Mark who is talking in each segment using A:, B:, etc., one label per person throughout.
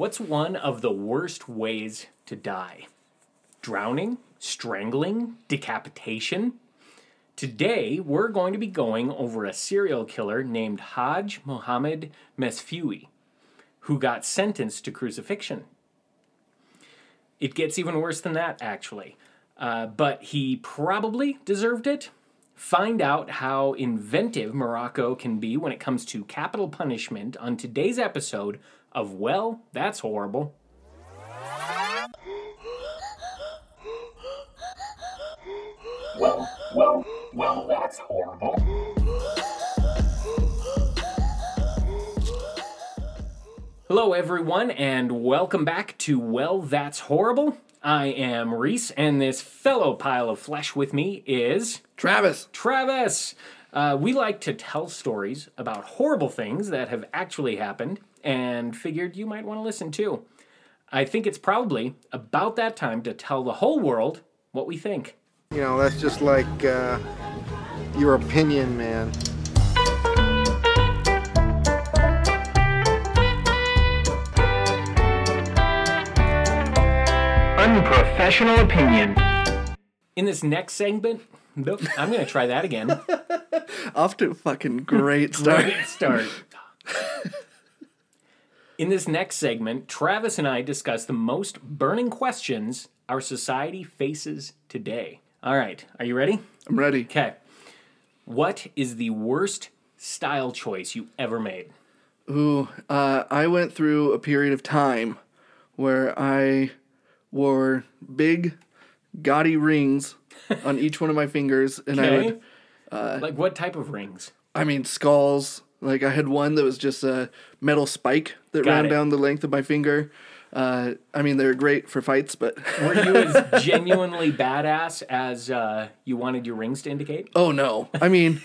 A: What's one of the worst ways to die? Drowning, strangling, decapitation? Today, we're going to be going over a serial killer named Hadj Mohammed Mesfewi, who got sentenced to crucifixion. It gets even worse than that, actually. Uh, but he probably deserved it. Find out how inventive Morocco can be when it comes to capital punishment on today's episode of Well, That's Horrible.
B: Well, well, well, that's horrible.
A: Hello, everyone, and welcome back to Well, That's Horrible. I am Reese, and this fellow pile of flesh with me is
C: Travis.
A: Travis. Uh, we like to tell stories about horrible things that have actually happened and figured you might want to listen too. I think it's probably about that time to tell the whole world what we think.
D: You know, that's just like uh, your opinion, man.
A: Unprofessional opinion. In this next segment, nope, I'm going to try that again.
C: Off to a fucking great start.
A: Great start. In this next segment, Travis and I discuss the most burning questions our society faces today. All right, are you ready?
C: I'm ready.
A: Okay. What is the worst style choice you ever made?
C: Ooh, uh, I went through a period of time where I wore big, gaudy rings on each one of my fingers, and I would, Uh,
A: like what type of rings?
C: I mean, skulls. Like I had one that was just a metal spike that
A: Got
C: ran
A: it.
C: down the length of my finger. Uh, I mean, they're great for fights, but
A: Were you as genuinely badass as uh, you wanted your rings to indicate?
C: oh no, I mean.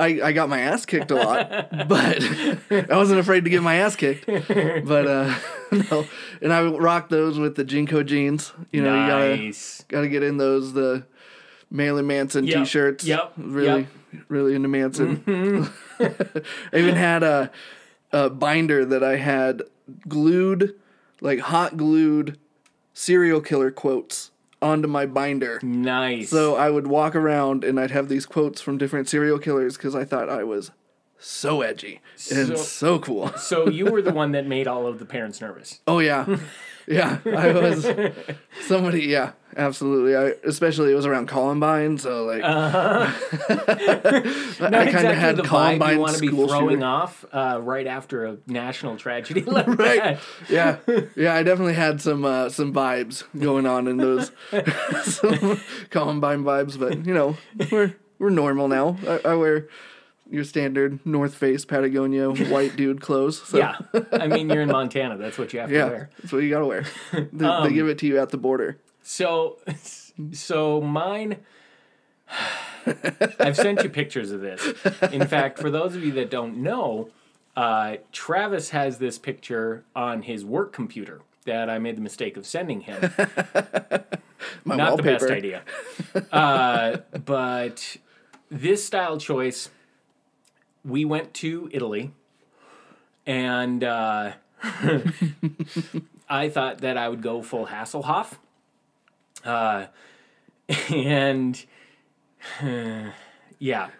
C: I, I got my ass kicked a lot, but I wasn't afraid to get my ass kicked. But uh, no, and I rocked those with the JNCO jeans. You know, you gotta gotta get in those the Marilyn Manson
A: Yep,
C: t-shirts.
A: yep,
C: really, really into Manson. Mm-hmm. I even had a, a binder that I had glued, like hot glued, serial killer quotes onto my binder.
A: Nice.
C: So I would walk around and I'd have these quotes from different serial killers because I thought I was so edgy and
A: So-
C: so cool.
A: so you were the one that made all of the parents nervous.
C: Oh yeah, yeah. I was somebody. Yeah, absolutely. I especially it was around Columbine, so like
A: Not
C: I kind
A: exactly
C: of had
A: the vibe you
C: Columbine
A: want to be
C: school
A: throwing
C: shooting.
A: off uh, right after a national tragedy like
C: Right.
A: that.
C: Yeah, yeah. I definitely had some uh, some vibes going on in those some Columbine vibes, but you know we're we're normal now. I, I wear your standard North Face Patagonia white dude clothes. So.
A: Yeah, I mean you're in Montana. That's what you have to
C: Yeah,
A: wear.
C: that's what you gotta wear. They,
A: Um,
C: they give it to you at the border.
A: So, so mine. I've sent you pictures of this. In fact, for those of you that don't know, uh, Travis has this picture on his work computer that I made the mistake of sending him.
C: My
A: Not the best idea. Uh, but this style choice, we went to Italy, and uh, I thought that I would go full Hasselhoff. Uh, and yeah,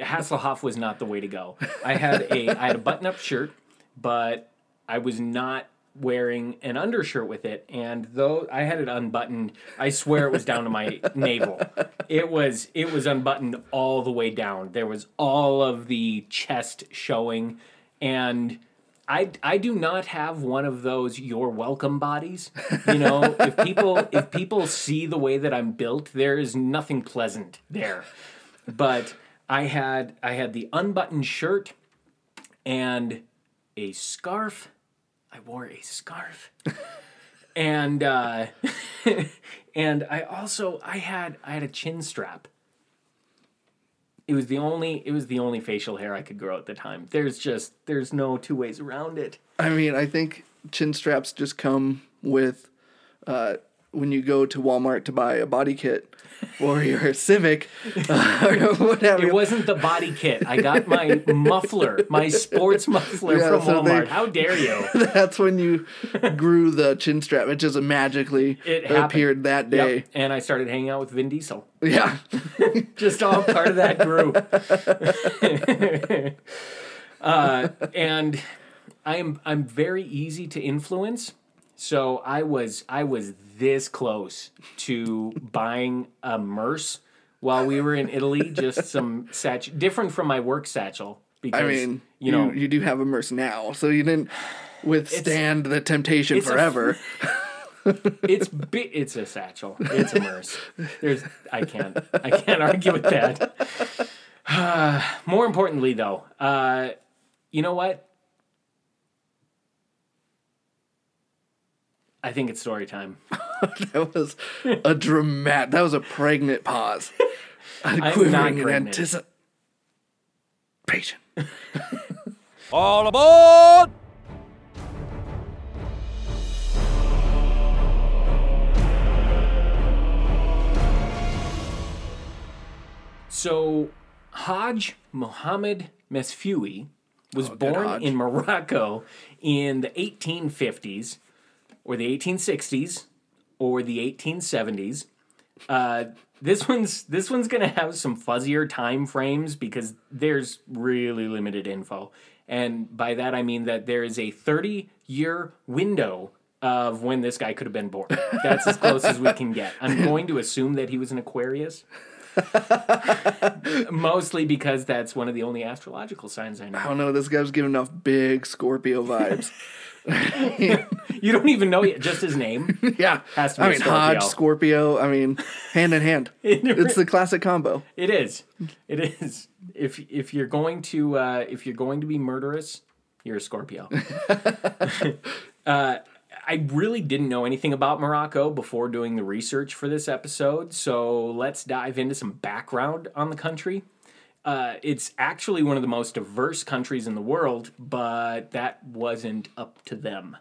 A: Hasselhoff was not the way to go. I had a I had a button up shirt, but I was not wearing an undershirt with it and though I had it unbuttoned, I swear it was down to my navel. It was it was unbuttoned all the way down. There was all of the chest showing and I, I do not have one of those you're welcome bodies. You know, if people if people see the way that I'm built, there is nothing pleasant there. But I had I had the unbuttoned shirt and a scarf. I wore a scarf. and uh and I also I had I had a chin strap. It was the only it was the only facial hair I could grow at the time. There's just there's no two ways around it.
C: I mean, I think chin straps just come with uh, when you go to Walmart to buy a body kit or your Civic or whatever.
A: It wasn't the body kit. I got my muffler, my sports muffler
C: Yeah,
A: from
C: so they-
A: Walmart. How dare you?
C: That's when you grew the chin strap. It just magically
A: It
C: appeared that day.
A: Yep. And I started hanging out with Vin Diesel.
C: Yeah.
A: Just all part of that group. uh, and I am I'm very easy to influence. So I was I was this close to buying a Merce while we were in Italy. Just some satchel, different from my work satchel. Because
C: I mean,
A: you know,
C: you, do have a Merce now, so you didn't withstand the temptation forever.
A: it's bi- it's a satchel. It's a Merce. There's I can't I can't argue with that. More importantly, though, uh, you know what? I think it's story time.
C: that was a dramatic. That was a pregnant pause. I'm
A: not
C: quivering in
A: pregnant.
C: anticipation.
E: All aboard!
A: So, Hadj Mohammed Mesfewi was oh,
C: good
A: born
C: Hajj.
A: in Morocco in the 1850s, or the 1860s, or the 1870s. Uh, this one's this one's gonna have some fuzzier time frames because there's really limited info, and by that I mean that there is a 30 year window of when this guy could have been born. That's as close as we can get. I'm going to assume that he was an Aquarius. Mostly because that's one of the only astrological signs I know.
C: I don't know. This guy's giving off big Scorpio vibes.
A: You don't even know yet, just his name.
C: yeah.
A: Has to be
C: I mean,
A: Scorpio.
C: Hodge, Scorpio. I mean, hand in hand. it's the classic combo.
A: It is. It is. If if you're going to uh, if you're going to be murderous, you're a Scorpio. uh, I really didn't know anything about Morocco before doing the research for this episode, so let's dive into some background on the country. Uh, it's actually one of the most diverse countries in the world, but that wasn't up to them.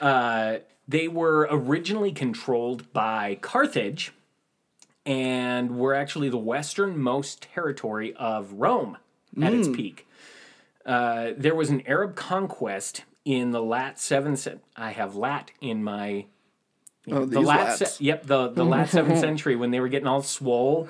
A: Uh, they were originally controlled by Carthage and were actually the westernmost territory of Rome at its peak. Uh, there was an Arab conquest in the lat seventh. I have lat in my
C: Oh,
A: the
C: last,
A: Se- yep, the the lat seventh century when they were getting all swole,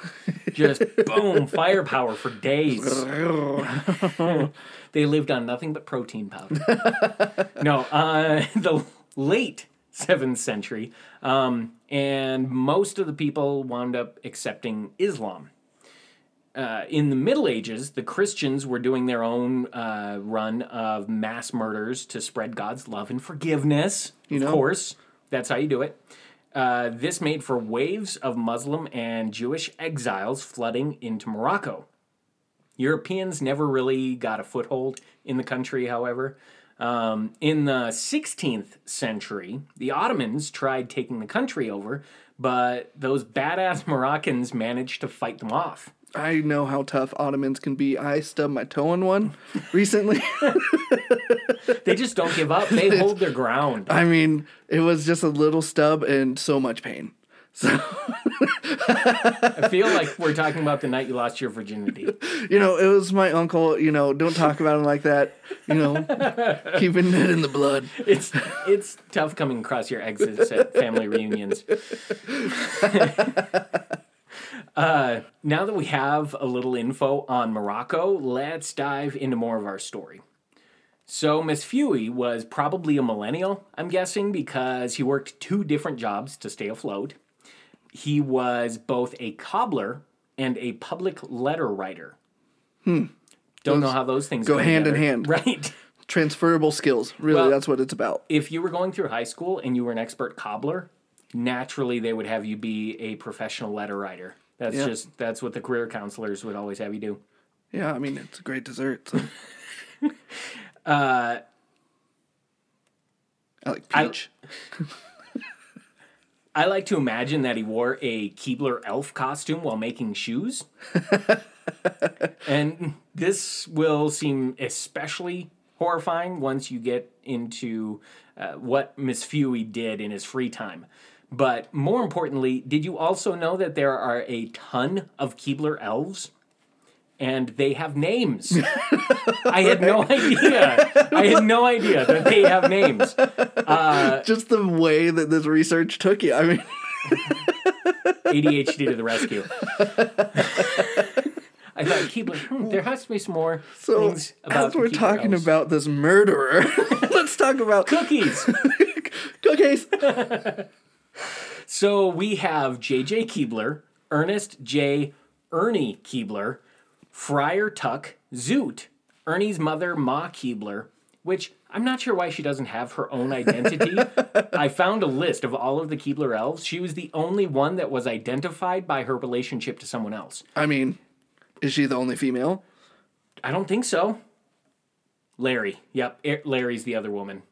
A: just boom, firepower for days. they lived on nothing but protein powder. no, uh, the late seventh century, um, and most of the people wound up accepting Islam. Uh, in the Middle Ages, the Christians were doing their own uh, run of mass murders to spread God's love and forgiveness.
C: You
A: of
C: know.
A: course, that's how you do it. Uh, this made for waves of Muslim and Jewish exiles flooding into Morocco. Europeans never really got a foothold in the country, however. Um, in the 16th century, the Ottomans tried taking the country over, but those badass Moroccans managed to fight them off.
C: I know how tough Ottomans can be. I stubbed my toe on one recently.
A: They just don't give up. They hold their ground.
C: I mean, it was just a little stub and so much pain. So,
A: I feel like we're talking about the night you lost your virginity.
C: you know, it was my uncle, you know, don't talk about him like that. You know, keeping it in the blood.
A: It's it's tough coming across your exes at family reunions. Uh, now that we have a little info on Morocco, let's dive into more of our story. So, Mesfewi was probably a millennial, I'm guessing, because he worked two different jobs to stay afloat. He was both a cobbler and a public letter writer. Hmm. Don't know how those things
C: go hand in hand.
A: Right.
C: Transferable skills. Really,
A: Well-
C: that's what it's about.
A: if you were going through high school and you were an expert cobbler, naturally they would have you be a professional letter writer. That's
C: Yeah.
A: just that's what the career counselors would always have you do.
C: Yeah, I mean, it's a great dessert. So.
A: Uh,
C: I like peach.
A: I like to imagine that he wore a Keebler elf costume while making shoes. and this will seem especially horrifying once you get into uh, what Mesfewi did in his free time. But more importantly, did you also know that there are a ton of Keebler elves? And they have names. I had no idea. I had no idea that they have names.
C: Just the way that this research took you. I mean,
A: ADHD to the rescue. I thought Keebler, hmm, there has to be some more
C: so
A: things about
C: as we're talking
A: elves.
C: about this murderer, let's talk about
A: cookies.
C: cookies.
A: So we have J.J. Keebler, Ernest J. Ernie Keebler, Friar Tuck, Zoot, Ernie's mother, Ma Keebler, which I'm not sure why she doesn't have her own identity. I found a list of all of the Keebler elves. She was the only one that was identified by her relationship to someone else.
C: I mean, is she the only female?
A: I don't think so. Larry. Yep, Larry's the other woman.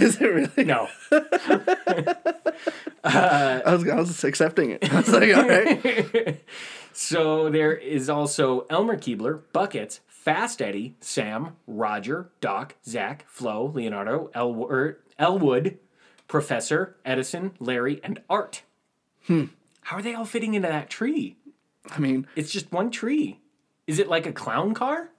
C: Is it really?
A: No.
C: I was, I was accepting it. I was like, all right.
A: So there is also Elmer Keebler, Buckets, Fast Eddie, Sam, Roger, Doc, Zach, Flo, Leonardo, Elwood, Elwood Professor, Edison, Larry, and Art. Hmm. How are they all fitting into that tree?
C: I mean,
A: It's just one tree. Is it like a clown car?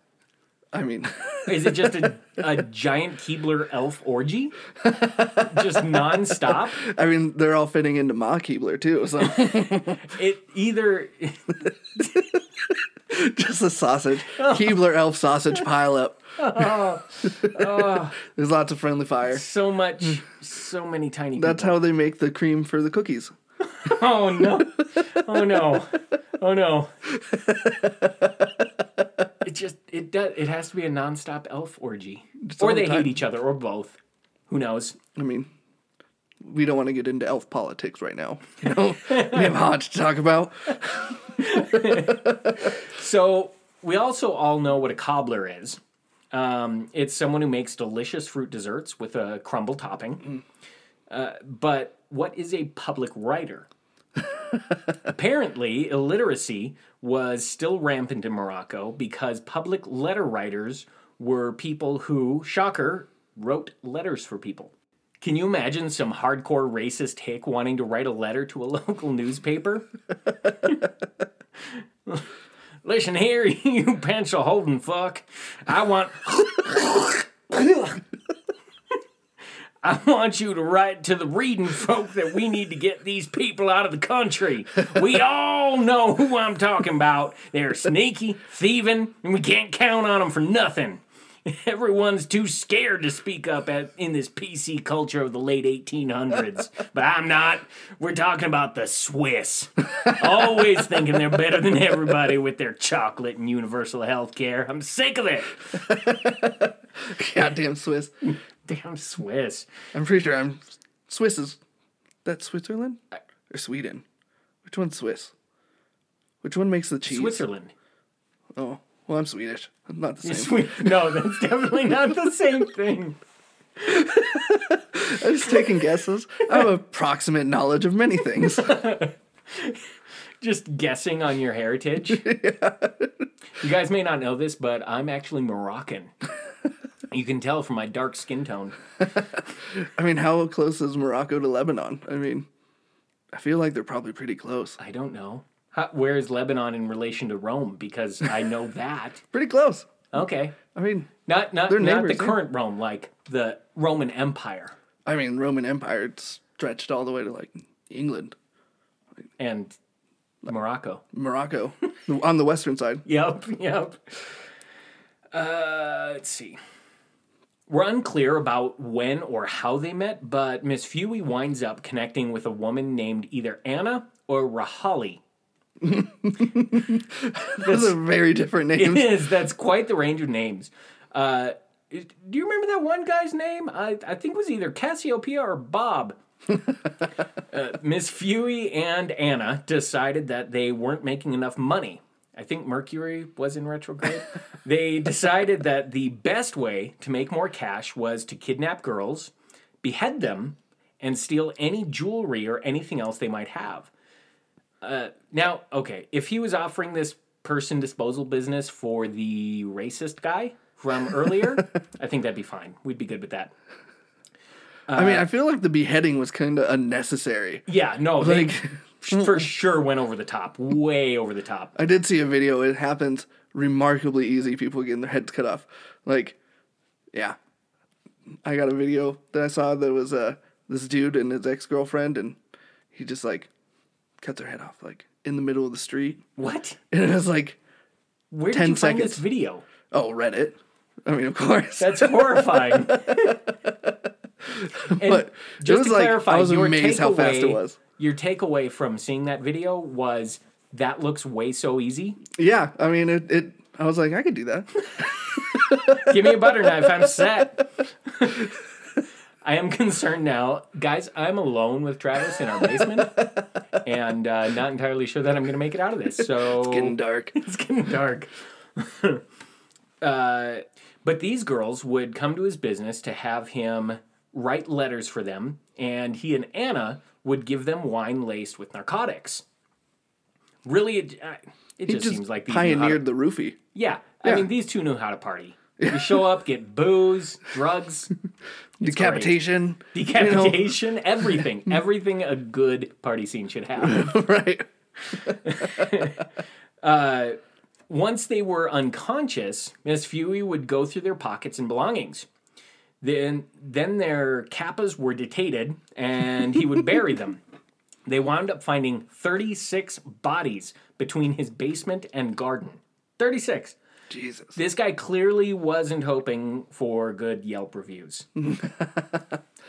C: I mean,
A: Is it just a, a giant Keebler elf orgy? Just nonstop?
C: I mean, they're all fitting into Ma Keebler too. So
A: It either
C: just a sausage, Keebler elf sausage pile up. Oh, oh. There's lots of friendly fire.
A: so much, so many tiny people.
C: That's how they make the cream for the cookies.
A: Oh no! Oh no! Oh no! It just it does it has to be a nonstop elf orgy, or
C: all
A: they
C: the
A: hate
C: time.
A: each other, or both. Who knows?
C: I mean, we don't want to get into elf politics right now. You know, we have a lot to talk about.
A: So we also all know what a cobbler is. Um, it's someone who makes delicious fruit desserts with a crumble topping. Uh, but what is a public writer? Apparently, illiteracy was still rampant in Morocco because public letter writers were people who, shocker, wrote letters for people. Can you imagine some hardcore racist hick wanting to write a letter to a local newspaper? Listen here, you pencil holding fuck. I want. I want you to write to the reading folk that we need to get these people out of the country. We all know who I'm talking about. They're sneaky, thieving, and we can't count on them for nothing. Everyone's too scared to speak up at, in this PC culture of the late 1800s. But I'm not. We're talking about the Swiss. Always thinking they're better than everybody with their chocolate and universal health care. I'm sick of it.
C: Goddamn Swiss.
A: Damn Swiss.
C: I'm pretty sure I'm Swiss is that Switzerland or Sweden? Which one's Swiss? Which one makes the cheese?
A: Switzerland.
C: Oh, well, I'm Swedish. It's not the same.
A: No, that's definitely not the same thing.
C: I'm just taking guesses. I have approximate knowledge of many things.
A: Just guessing on your heritage. You guys may not know this, but I'm actually Moroccan. You can tell from my dark skin tone.
C: I mean, how close is Morocco to Lebanon? I mean, I feel like they're probably pretty close.
A: I don't know. How, where is Lebanon in relation to Rome? Because I know that.
C: Pretty close.
A: Okay.
C: I mean,
A: Not not not the
C: neighbors, yeah.
A: current Rome, like the Roman Empire
C: I mean, Roman Empire stretched all the way to like England,
A: and Morocco.
C: Morocco, on the western side.
A: Yep, yep. Uh, let's see. We're unclear about when or how they met, but Mesfewi winds up connecting with a woman named either Anna or Rahali.
C: Those are very different names.
A: is. That's quite the range of names. Uh, do you remember that one guy's name? I, I think it was either Cassiopeia or Bob. uh, Mesfewi and Anna decided that they weren't making enough money. I think Mercury was in retrograde. they decided that the best way to make more cash was to kidnap girls, behead them, and steal any jewelry or anything else they might have. Uh, now, okay, if he was offering this person disposal business for the racist guy from earlier, I think that'd be fine. We'd be good with that.
C: I mean, I feel like the beheading was kind of unnecessary.
A: Yeah, no, they
C: Like,
A: for sure went over the top, way over the top.
C: I did see a video. It happens remarkably easy. People getting their heads cut off. Like, yeah, I got a video that I saw that was uh this dude and his ex girlfriend, and he just like cut their head off like in the middle of the street,
A: What?
C: and it was like,
A: Where did
C: 10
A: you find this
C: seconds.
A: video?
C: oh, Reddit. I mean, of course.
A: That's horrifying.
C: But it
A: just
C: was
A: to
C: like-
A: clarify,
C: I was amazed how fast it was.
A: Your takeaway from seeing that video was that looks way so easy.
C: yeah, I mean, it. it I was like, I could do that.
A: Give me a butter knife. I'm set. I am concerned now, guys. I'm alone with Travis in our basement, and uh, not entirely sure that I'm going to make it out of this. So it's
C: Getting dark.
A: it's getting dark. uh, but these girls would come to his business to have him write letters for them, and he and Anna would give them wine laced with narcotics. Really, it, uh, it just,
C: just
A: seems like these how to-
C: pioneered the roofie.
A: yeah, I mean, these two knew how to party. You show up, get booze, drugs,
C: Decapitation.
A: decapitation, everything. Everything a good party scene should have.
C: right.
A: Once they were unconscious, Mesfewi would go through their pockets and belongings. Then, then their kappas were detated, and he would bury them. They wound up finding 36 bodies between his basement and garden. 36.
C: Jesus.
A: This guy clearly wasn't hoping for good Yelp reviews.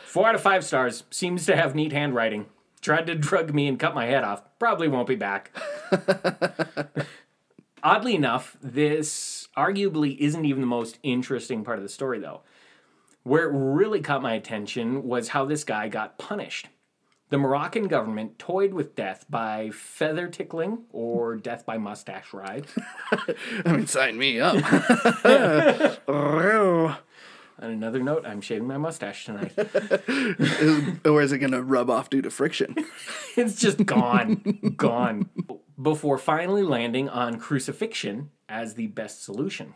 A: Four out of five stars. Seems to have neat handwriting. Tried to drug me and cut my head off. Probably won't be back. Oddly enough, this arguably isn't even the most interesting part of the story, though. Where it really caught my attention was how this guy got punished. The Moroccan government toyed with death by feather tickling or death by mustache ride.
C: I mean, sign me up.
A: On another note, I'm shaving my mustache tonight.
C: Or is it gonna rub off due to friction?
A: it's just gone, gone. Before finally landing on crucifixion as the best solution.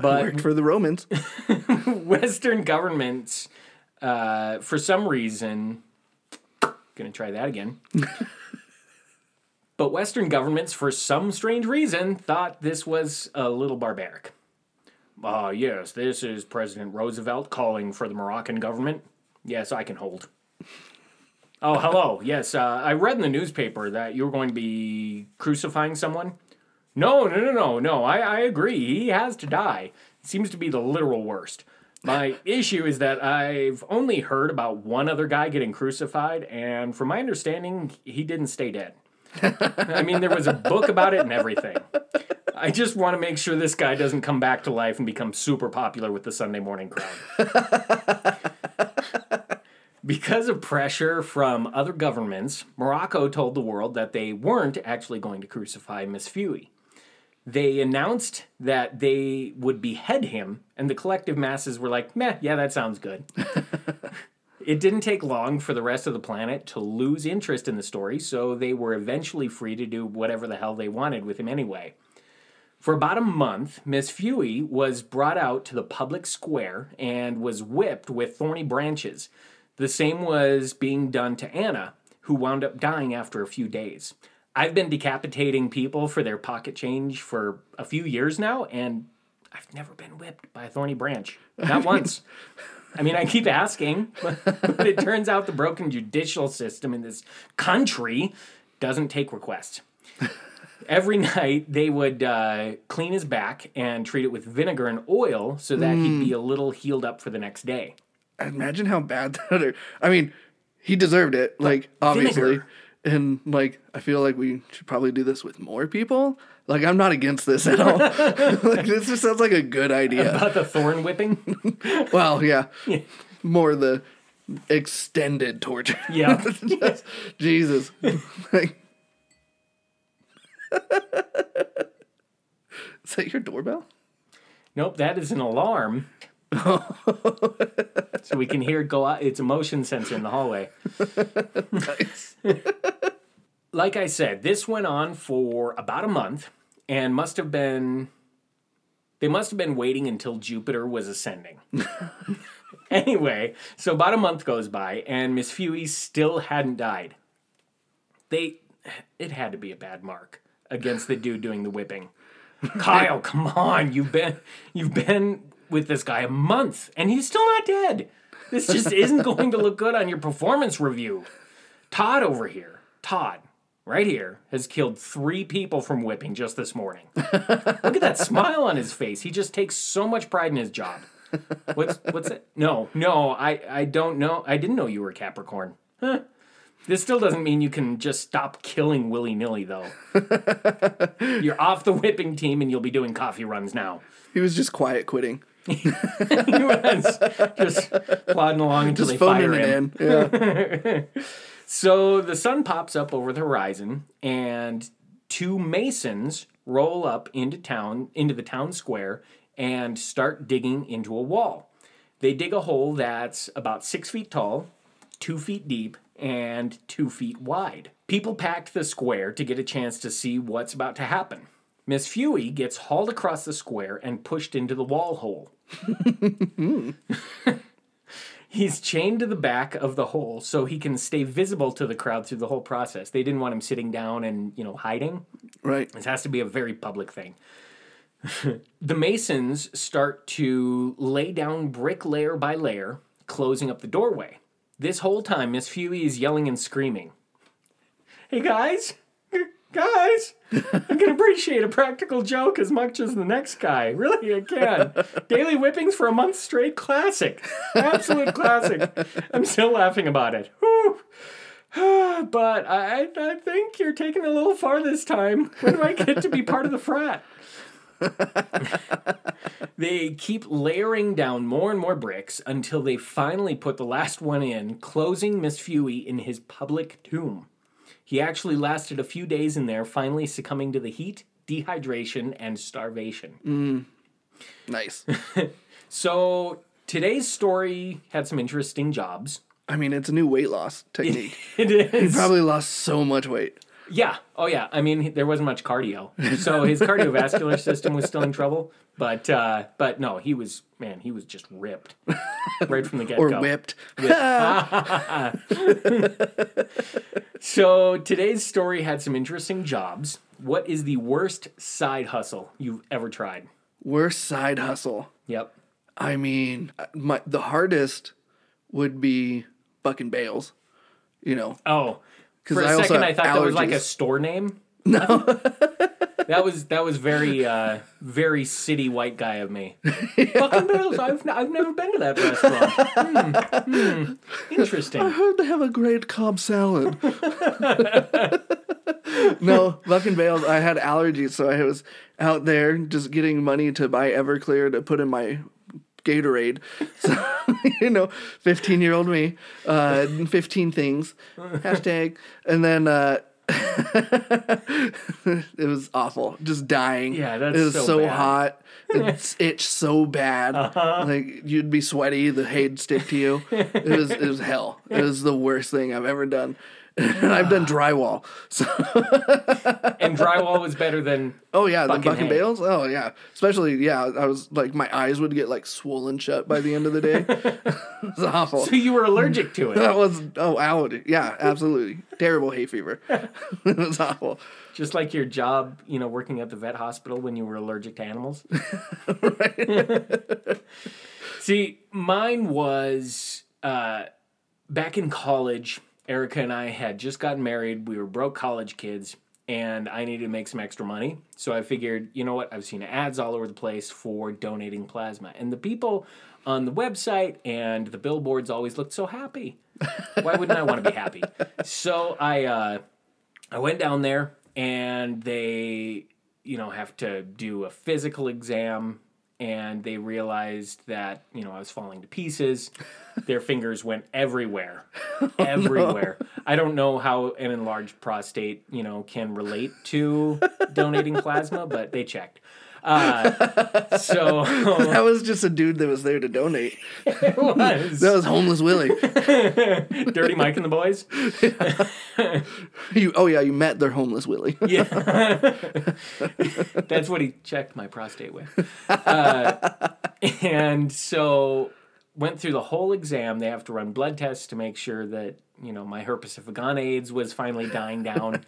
A: But
C: Worked for the Romans.
A: Western governments, uh, for some reason, gonna try that again. but Western governments, for some strange reason, thought this was a little barbaric. Ah, yes, this is President Roosevelt calling for the Moroccan government. Yes, I can hold. Oh, hello. Yes, uh, I read in the newspaper that you were going to be crucifying someone. No, no, no, no, no. I, I agree. He has to die. It Seems to be the literal worst. My issue is that I've only heard about one other guy getting crucified, and from my understanding, he didn't stay dead. I mean, there was a book about it and everything. I just want to make sure this guy doesn't come back to life and become super popular with the Sunday morning crowd. Because of pressure from other governments, Morocco told the world that they weren't actually going to crucify Mesfewi. They announced that they would behead him, and the collective masses were like, meh, yeah, that sounds good. it didn't take long for the rest of the planet to lose interest in the story, so they were eventually free to do whatever the hell they wanted with him anyway. For about a month, Mesfewi was brought out to the public square and was whipped with thorny branches. The same was being done to Anna, who wound up dying after a few days. I've been decapitating people for their pocket change for a few years now, and I've never been whipped by a thorny branch. Not once. I mean, I keep asking, but it turns out the broken judicial system in this country doesn't take requests. Every night they would uh, clean his back and treat it with vinegar and oil so that he'd be a little healed up for the next day.
C: Imagine how bad that. Are. I mean, he deserved it. Like obviously,
A: vinegar.
C: And like I feel like we should probably do this with more people. Like I'm not against this at all. like this just sounds like a good idea.
A: About the thorn whipping?
C: Well, yeah, more the extended torture.
A: Yeah.
C: Jesus. Like- Is that your doorbell?
A: Nope, that is an alarm. so we can hear it go out. It's a motion sensor in the hallway.
C: Nice.
A: Like I said, this went on for about a month and must have been They must have been waiting until Jupiter was ascending. anyway, so about a month goes by and Mesfewi still hadn't died. They it had to be a bad mark against the dude doing the whipping. Kyle, come on. You've been you've been with this guy a month and he's still not dead. This just isn't going to look good on your performance review. Todd over here, Todd, right here, has killed three people from whipping just this morning. Look at that smile on his face. He just takes so much pride in his job. What's what's it? No, no, I I don't know. I didn't know you were a Capricorn. Huh. This still doesn't mean you can just stop killing willy nilly, though. You're off the whipping team and you'll be doing coffee runs now.
C: He was just quiet quitting.
A: he was just plodding along until
C: Just
A: they fire him.
C: Yeah.
A: So the sun pops up over the horizon, and two masons roll up into town, into the town square, and start digging into a wall. They dig a hole that's about six feet tall, two feet deep, and two feet wide. People packed the square to get a chance to see what's about to happen. Mesfewi gets hauled across the square and pushed into the wall hole. He's chained to the back of the hole so he can stay visible to the crowd through the whole process. They didn't want him sitting down and, you know, hiding.
C: Right.
A: This has to be a very public thing. the Masons start to lay down brick layer by layer, closing up the doorway. This whole time, Mesfewi is yelling and screaming. Hey guys, guys, I can appreciate a practical joke as much as the next guy. Really, I can. Daily whippings for a month straight, classic, absolute classic. I'm still laughing about it. Whew. But I, I think you're taking it a little far this time. When do I get to be part of the frat? they keep layering down more and more bricks until they finally put the last one in, closing Mesfewi in his public tomb. He actually lasted a few days in there, finally succumbing to the heat, dehydration, and starvation. Mm.
C: Nice.
A: So today's story had some interesting jobs.
C: I mean, it's a new weight loss technique.
A: It
C: He probably lost so much weight.
A: Yeah. Oh, yeah. I mean, there wasn't much cardio, so his cardiovascular system was still in trouble. But uh, but no, he was man, he was just ripped right from the get go.
C: Or whipped.
A: So today's story had some interesting jobs. What is the worst side hustle you've ever tried?
C: Worst side hustle.
A: Yep.
C: I mean, my the hardest would be bucking bales. You know,
A: Oh, for a
C: I
A: second I thought that was like a store name. No. that was that was very uh, very city white guy of me. Fucking Bills. I've n- I've never been to that restaurant. Hmm, hmm. Interesting.
C: I heard they have a great Cobb salad. no, bucking bales. I had allergies, so I was out there just getting money to buy Everclear to put in my Gatorade. So you know, fifteen year old me, uh, fifteen things, hashtag, and then. Uh, it was awful, just dying.
A: Yeah, that's
C: it was
A: so
C: so, hot. It's itched so bad.
A: Uh-huh.
C: Like you'd be sweaty, the hay'd stick to you. It was it was hell. It was the worst thing I've ever done. And I've done drywall. So
A: And drywall was better than
C: oh yeah, the
A: Bucking
C: bales. Oh yeah, especially yeah. I was like my eyes would get like swollen shut by the end of the day. it was awful.
A: so you were allergic to it.
C: That was oh allergy. Yeah, absolutely terrible hay fever. it was awful.
A: Just like your job, you know, working at the vet hospital when you were allergic to animals. See, mine was uh, back in college. Erica and I had just gotten married. We were broke college kids, and I needed to make some extra money. So I figured, you know what? I've seen ads all over the place for donating plasma, and the people on the website and the billboards always looked so happy. Why wouldn't I want to be happy? So I. Uh, I went down there and they, you know, have to do a physical exam and they realized that, you know, I was falling to pieces. Their fingers went everywhere. Oh, everywhere. I don't know how an enlarged prostate, you know, can relate to donating plasma, but they checked. Uh, so
C: That was just a dude that was there to donate.
A: it was
C: That was homeless Willie.
A: Dirty Mike and the boys.
C: You, oh yeah, you met their homeless Willie.
A: Yeah, that's what he checked my prostate with. Uh, and so went through the whole exam. They have to run blood tests to make sure that you know my herpes AIDS was finally dying down.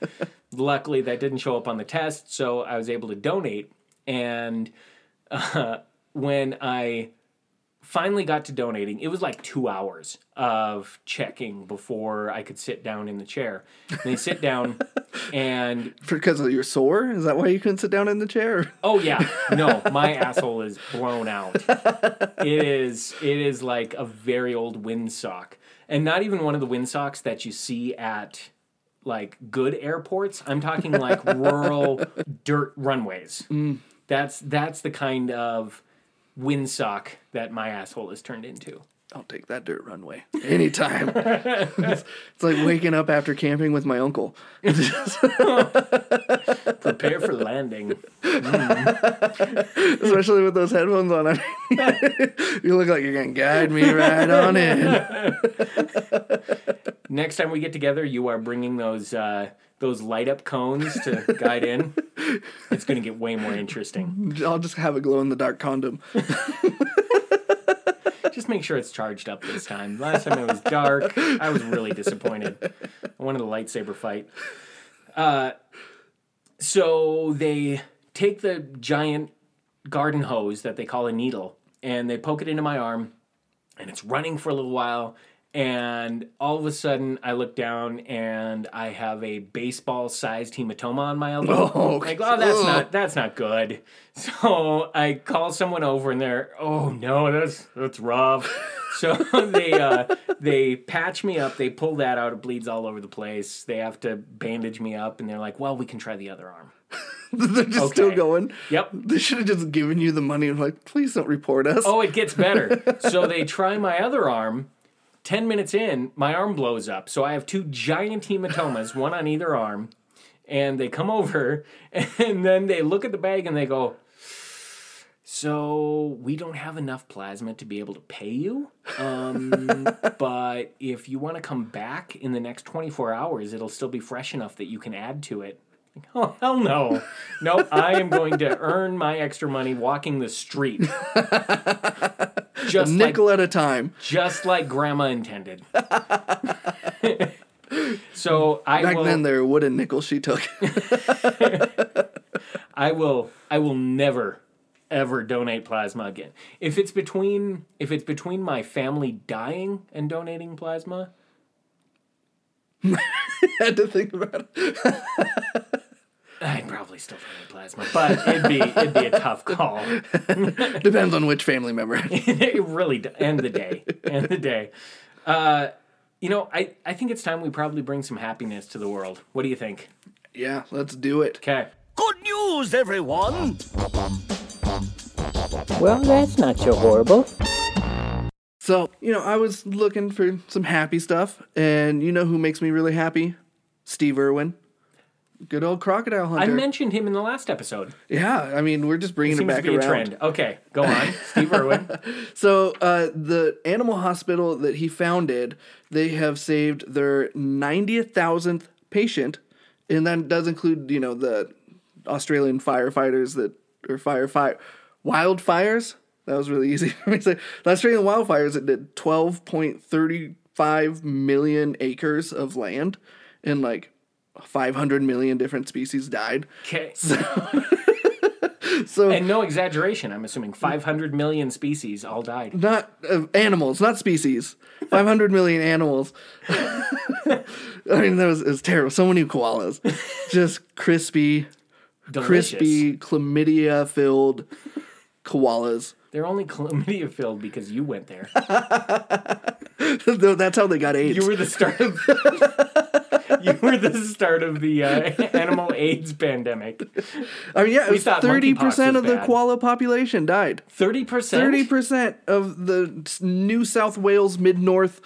A: Luckily, that didn't show up on the test, so I was able to donate. And uh, when I finally got to donating, it was like two hours of checking before I could sit down in the chair. And they sit down, and
C: Because of your sore? Is that why you couldn't sit down in the chair?
A: Oh yeah, no, my asshole is blown out. It is it is like a very old windsock, and not even one of the windsocks that you see at like good airports. I'm talking like rural dirt runways. That's that's the kind of windsock that my asshole is turned into.
C: I'll take that dirt runway anytime. it's, it's like waking up after camping with my uncle.
A: Prepare for landing.
C: Especially with those headphones on. you look like you're going to guide me right on in.
A: Next time we get together, you are bringing those uh, those light up cones to guide in. It's going to get way more interesting.
C: I'll just have a glow in the dark condom.
A: Just make sure it's charged up this time. Last time it was dark. I was really disappointed. I wanted a lightsaber fight. Uh, so they take the giant garden hose that they call a needle and they poke it into my arm and it's running for a little while and all of a sudden I look down and I have a baseball sized hematoma on my elbow.
C: Oh,
A: like, oh that's
C: ugh.
A: not that's not good. So I call someone over and they're oh no, that's that's rough. So they uh, they patch me up, they pull that out, it bleeds all over the place. They have to bandage me up and they're like, Well, we can try the other arm.
C: They're just still going.
A: Yep.
C: They should have just given you the money and like, please don't report us.
A: Oh, it gets better. so they try my other arm. 10 minutes in, my arm blows up. So I have two giant hematomas, one on either arm. And they come over and then they look at the bag and they go, So we don't have enough plasma to be able to pay you. Um, but if you want to come back in the next 24 hours, it'll still be fresh enough that you can add to it. Like, Oh, hell no. Nope, I am going to earn my extra money walking the street. Just like,
C: Nickel at a time.
A: just like grandma intended. so I
C: Back
A: will,
C: then, there were wooden nickels she took.
A: I will, I will never, ever donate plasma again. If it's between, if it's between my family dying and donating plasma, I
C: had to think about it.
A: I'd probably still donate plasma, but it'd be, it'd be a tough call.
C: Depends on which family member.
A: it really d- end the day end the day uh you know i i think it's time we probably bring some happiness to the world what do you think
C: yeah, let's do it.
A: okay
E: Good news, everyone!
F: Well, that's not so horrible.
C: So, you know, I was looking for some happy stuff, and you know who makes me really happy? Steve Irwin. Good old crocodile hunter.
A: i mentioned him in the last episode
C: yeah, I mean, we're just bringing
A: seems
C: it back
A: to be
C: around.
A: a trend okay go on steve irwin
C: So, uh, the animal hospital that he founded, they have saved their 90,000th patient, and that does include, you know, the Australian firefighters that, or firefight, wildfires. That was really easy for me to say. The Australian wildfires that did 12.35 million acres of land, and like 500 million different species died.
A: okay
C: So,
A: and no exaggeration i'm assuming 500 million species all died
C: not uh, animals, not species. 500 million animals. I mean, that was, it was terrible. So many koalas. Just crispy,
A: Delicious.
C: crispy, chlamydia filled koalas.
A: They're only chlamydia filled because you went there
C: That's how they got AIDS.
A: you were the start of you were the start of the uh, animal aids pandemic
C: I mean, yeah, it was 30% of
A: was
C: the
A: bad.
C: koala population died.
A: 30%
C: 30% of the New South Wales mid north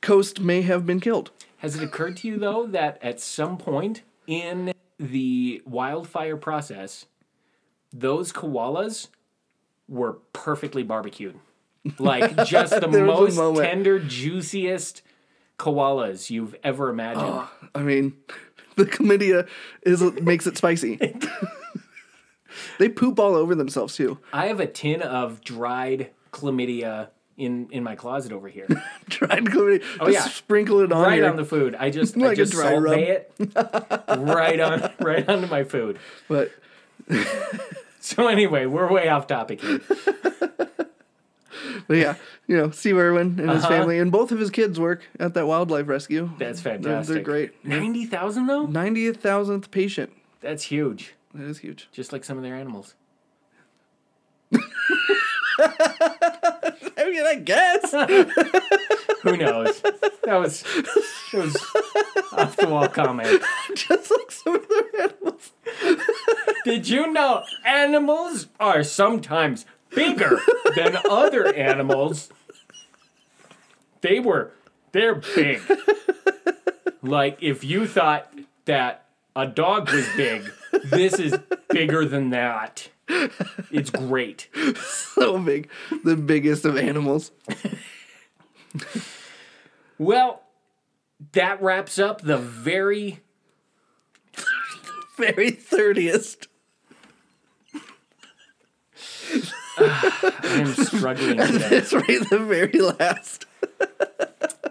C: coast may have been killed.
A: Has it occurred to you though that at some point in the wildfire process, those koalas were perfectly barbecued. Like just the
C: There was a
A: most tender, juiciest koalas you've ever imagined.
C: Oh. I mean, the chlamydia is makes it spicy. they poop all over themselves too.
A: I have a tin of dried chlamydia in in my closet over here.
C: Dried chlamydia.
A: Oh,
C: just
A: yeah.
C: sprinkle it on
A: right
C: here.
A: on the food. I just I
C: Like a
A: just
C: dry
A: salt it right on right onto my food.
C: But
A: So anyway, we're way off topic here.
C: but yeah, you know, Steve Irwin and his
A: Uh-huh.
C: family and both of his kids work at that wildlife rescue.
A: That's
C: They're,
A: fantastic.
C: they're great.
A: Ninety thousand though.
C: Ninetieth thousandth patient.
A: That's huge.
C: That is huge.
A: Just like some of their animals.
C: I mean, I guess.
A: Who knows? That was that was off the wall comment.
C: Just like some of their animals.
A: Did you know animals are sometimes bigger than other animals? They were they're big. Like if you thought that a dog was big, this is bigger than that. It's great.
C: So big. The biggest of animals.
A: Well, that wraps up the very
C: Very thirtieth.
A: I'm struggling today.
C: It's right the very last.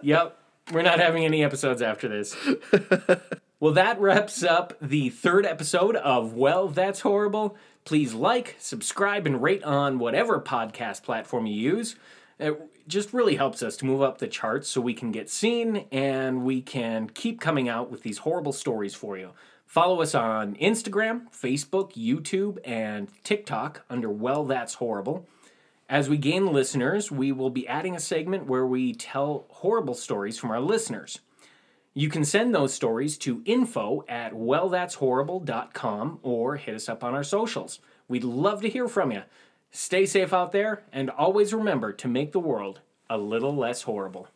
A: Yep. We're not having any episodes after this. well, that wraps up the third episode of Well, That's Horrible. Please like, subscribe, and rate on whatever podcast platform you use. It just really helps us to move up the charts so we can get seen and we can keep coming out with these horrible stories for you. Follow us on Instagram, Facebook, YouTube, and TikTok under Well, That's Horrible. As we gain listeners, we will be adding a segment where we tell horrible stories from our listeners. You can send those stories to info at wellthat'shorrible.com or hit us up on our socials. We'd love to hear from you. Stay safe out there and always remember to make the world a little less horrible.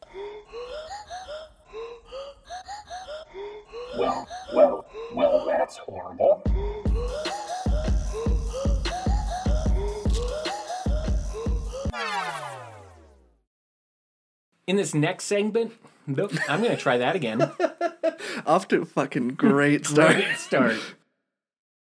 B: Well, well, well, that's horrible.
A: In this next segment, nope, I'm going to try that again.
C: Off to a fucking great start.
A: Great start.